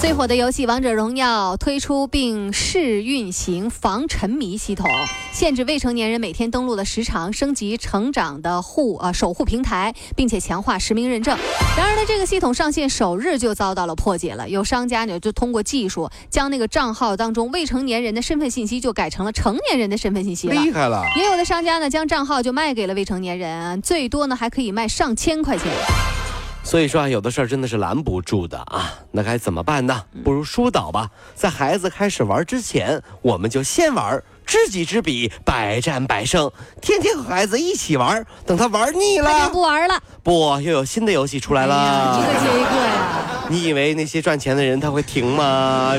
最火的游戏《王者荣耀》推出并试运行防沉迷系统，限制未成年人每天登录的时长，升级成长的护呃守护平台，并且强化实名认证。然而呢，这个系统上线首日就遭到了破解了。有商家呢就通过技术将那个账号当中未成年人的身份信息就改成了成年人的身份信息了。厉害了！也有的商家呢将账号就卖给了未成年人，最多呢还可以卖上千块钱。所以说啊，有的事儿真的是拦不住的啊，那该怎么办呢？不如疏导吧，在孩子开始玩之前，我们就先玩，知己知彼，百战百胜，天天和孩子一起玩，等他玩腻了，不玩了。不，又有新的游戏出来了，一个接一个呀。你以为那些赚钱的人他会停吗？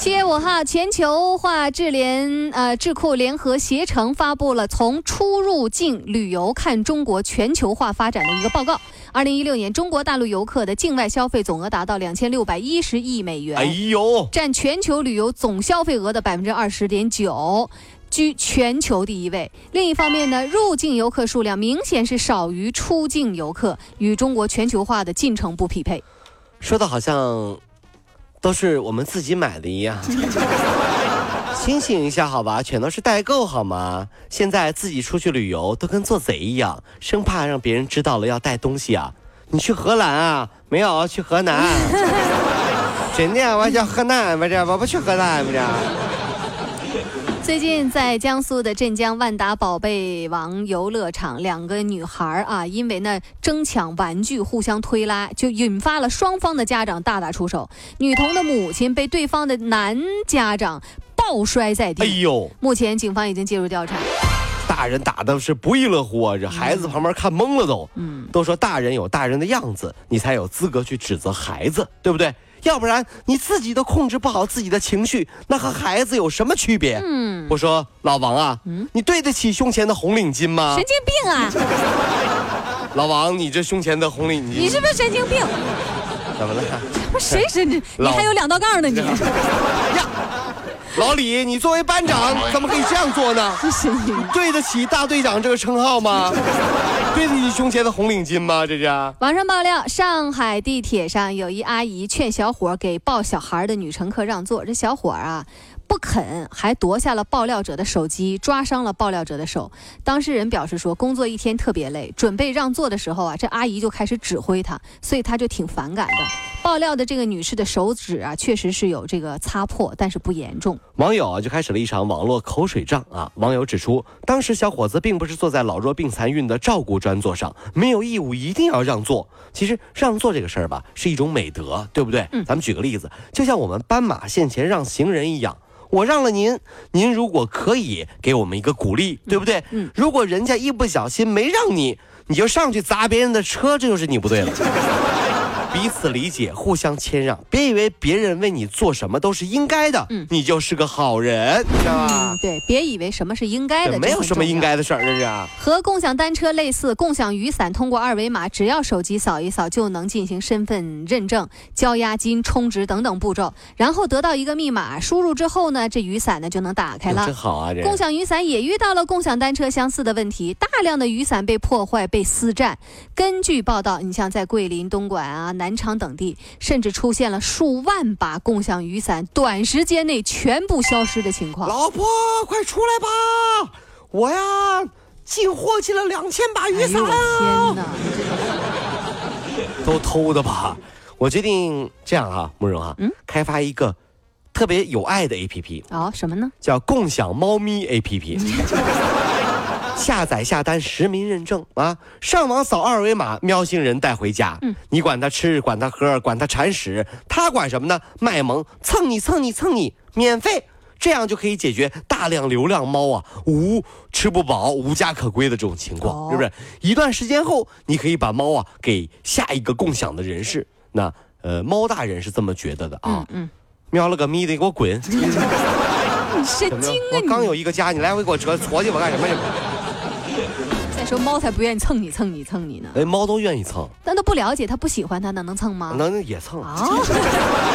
七月五号，全球化智联呃智库联合携程发布了从出入境旅游看中国全球化发展的一个报告。二零一六年，中国大陆游客的境外消费总额达到两千六百一十亿美元，哎呦，占全球旅游总消费额的百分之二十点九，居全球第一位。另一方面呢，入境游客数量明显是少于出境游客，与中国全球化的进程不匹配。说的好像。都是我们自己买的一样，清醒一下好吧，全都是代购好吗？现在自己出去旅游都跟做贼一样，生怕让别人知道了要带东西啊。你去荷兰啊？没有，去河南。真的，我叫河南，不是，我不去河南，不是。最近在江苏的镇江万达宝贝王游乐场，两个女孩啊，因为呢争抢玩具，互相推拉，就引发了双方的家长大打出手。女童的母亲被对方的男家长抱摔在地。哎呦！目前警方已经介入调查。大人打的是不亦乐乎啊，这孩子旁边看懵了都。嗯。都说大人有大人的样子，你才有资格去指责孩子，对不对？要不然你自己都控制不好自己的情绪，那和孩子有什么区别？嗯，我说老王啊，嗯，你对得起胸前的红领巾吗？神经病啊！老王，你这胸前的红领巾，你是不是神经病？怎么了？不谁神经？你还有两道杠呢你。呀，老李，你作为班长怎么可以这样做呢？对得起大队长这个称号吗？对得胸前的红领巾吗？这是。网上爆料，上海地铁上有一阿姨劝小伙给抱小孩的女乘客让座，这小伙啊。不肯，还夺下了爆料者的手机，抓伤了爆料者的手。当事人表示说，工作一天特别累，准备让座的时候啊，这阿姨就开始指挥他，所以他就挺反感的。爆料的这个女士的手指啊，确实是有这个擦破，但是不严重。网友啊就开始了一场网络口水仗啊。网友指出，当时小伙子并不是坐在老弱病残孕的照顾专座上，没有义务一定要让座。其实让座这个事儿吧，是一种美德，对不对？嗯。咱们举个例子，就像我们斑马线前让行人一样。我让了您，您如果可以给我们一个鼓励，对不对？嗯。如果人家一不小心没让你，你就上去砸别人的车，这就是你不对了。彼此理解，互相谦让，别以为别人为你做什么都是应该的，嗯，你就是个好人，知道吧？对，别以为什么是应该的，没有什么应该的事儿，这是。和共享单车类似，共享雨伞通过二维码，只要手机扫一扫就能进行身份认证、交押金、充值等等步骤，然后得到一个密码，输入之后呢，这雨伞呢就能打开了。真好啊！这共享雨伞也遇到了共享单车相似的问题，大量的雨伞被破坏、被私占。根据报道，你像在桂林、东莞啊。南昌等地甚至出现了数万把共享雨伞短时间内全部消失的情况。老婆，快出来吧！我呀，进货进了两千把雨伞。天哪！都偷的吧？我决定这样哈，慕容啊，嗯，开发一个特别有爱的 APP。哦，什么呢？叫共享猫咪 APP。下载下单实名认证啊！上网扫二维码，喵星人带回家。嗯，你管他吃，管他喝，管他铲屎，他管什么呢？卖萌，蹭你蹭你蹭你，免费，这样就可以解决大量流浪猫啊无吃不饱、无家可归的这种情况，是不是？一段时间后，你可以把猫啊给下一个共享的人士。那呃，猫大人是这么觉得的啊。嗯，喵了个咪的，给我滚！你 神经啊我刚！有一个家，你来回给我折搓去，我干什么去？Yeah. 说猫才不愿意蹭你蹭你蹭你呢，哎，猫都愿意蹭，但都不了解，它不喜欢它，那能蹭吗？能也蹭，啊，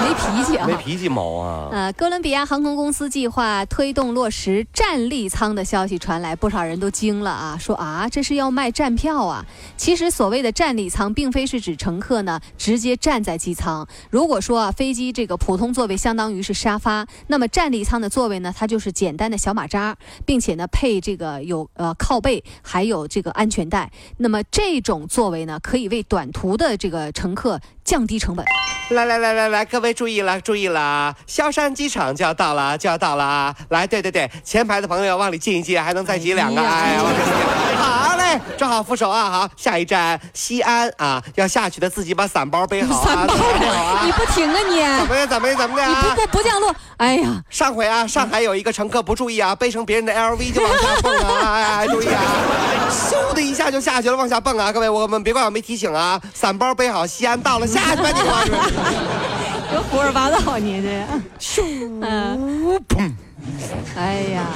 没脾气啊没。脾气猫啊。呃，哥伦比亚航空公司计划推动落实站立舱的消息传来，不少人都惊了啊，说啊，这是要卖站票啊。其实所谓的站立舱，并非是指乘客呢直接站在机舱。如果说啊，飞机这个普通座位相当于是沙发，那么站立舱的座位呢，它就是简单的小马扎，并且呢配这个有呃靠背，还有这个安全带。那么这种作为呢，可以为短途的这个乘客降低成本。来来来来来，各位注意了，注意了，萧山机场就要到了，就要到了啊！来，对对对，前排的朋友往里进一进，还能再挤两个，哎呀。好嘞，抓好扶手啊！好，下一站西安啊，要下去的自己把伞包背好啊，伞包你！不停啊你！怎么样？怎么样？怎么样？你不不不降落，哎呀，上回啊，上海有一个乘客不注意啊，背成别人的 LV 就往下蹦啊！哎哎，注意下就下去了，往下蹦啊！各位，我们别怪我没提醒啊，伞包背好，西安到了，下去吧你们！这胡说八道你这，咻，嗯，砰！哎呀。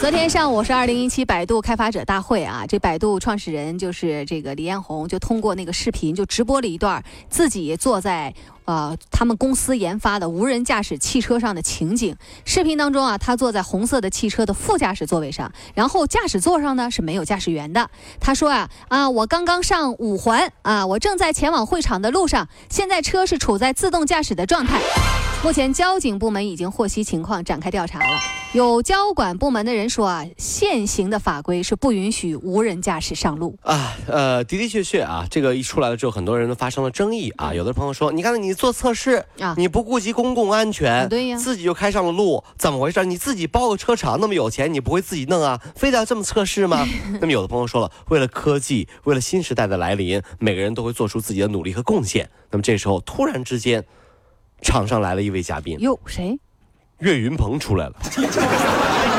昨天上午是二零一七百度开发者大会啊，这百度创始人就是这个李彦宏，就通过那个视频就直播了一段自己坐在呃他们公司研发的无人驾驶汽车上的情景。视频当中啊，他坐在红色的汽车的副驾驶座位上，然后驾驶座上呢是没有驾驶员的。他说啊啊，我刚刚上五环啊，我正在前往会场的路上，现在车是处在自动驾驶的状态。目前交警部门已经获悉情况，展开调查了。有交管部门的人说啊，现行的法规是不允许无人驾驶上路。啊，呃，的的确确啊，这个一出来了之后，很多人都发生了争议啊。有的朋友说，你看你做测试啊你不顾及公共安全，啊对呀自己就开上了路，怎么回事？你自己包个车厂那么有钱，你不会自己弄啊？非得要这么测试吗？那么有的朋友说了，为了科技，为了新时代的来临，每个人都会做出自己的努力和贡献。那么这时候突然之间，场上来了一位嘉宾，哟，谁？岳云鹏出来了。在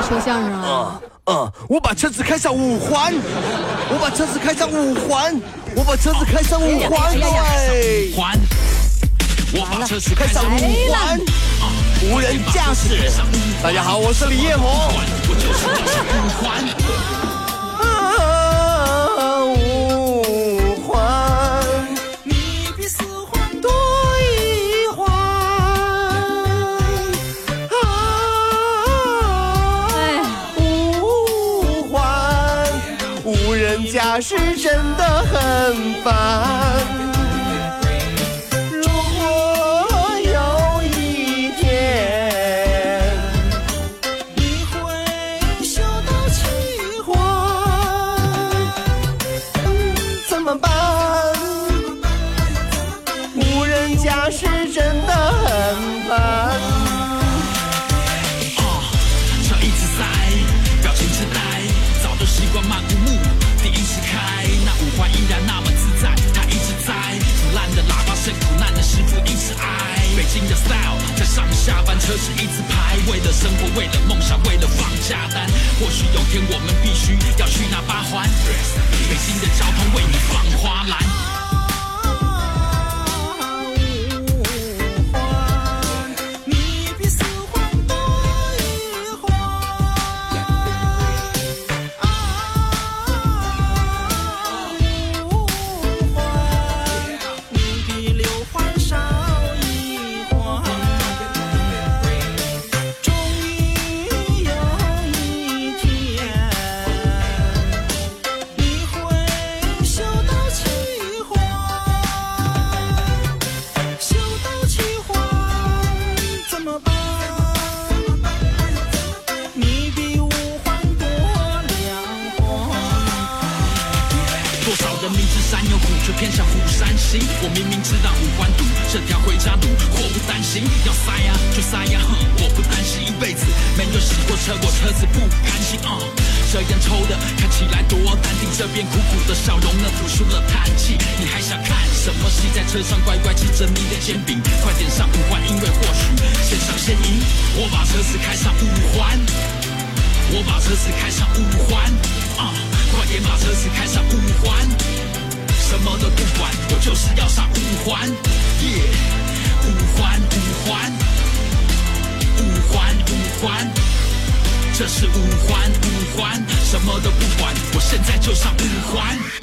说相声啊？嗯，我把车子开上五环，我把车子开上五环，我把车子开上五环，对，环，我把车子开上五环，无人驾驶。大家好，我是李彦宏。他是真的很烦。下班车是一字排，为了生活，为了梦想，为了放假单。或许有天我们必须要去那八环，北京的交通为你放花篮。知道五环堵这条回家路，祸不单行，要塞呀、就塞呀、哼，我不担心一辈子没有洗过车，我车子不甘心啊。这烟抽的看起来多淡定，这边苦苦的笑容呢吐出了叹气。你还想看什么戏？在车上乖乖吃着你的煎饼，快点上五环，因为或许先上先赢。我把车子开上五环。我把车子开上五环，啊，快点把车子开上五环，什么都不管，我就是要上五环，耶，五环五环，五环五环，这是五环五环，什么都不管，我现在就上五环。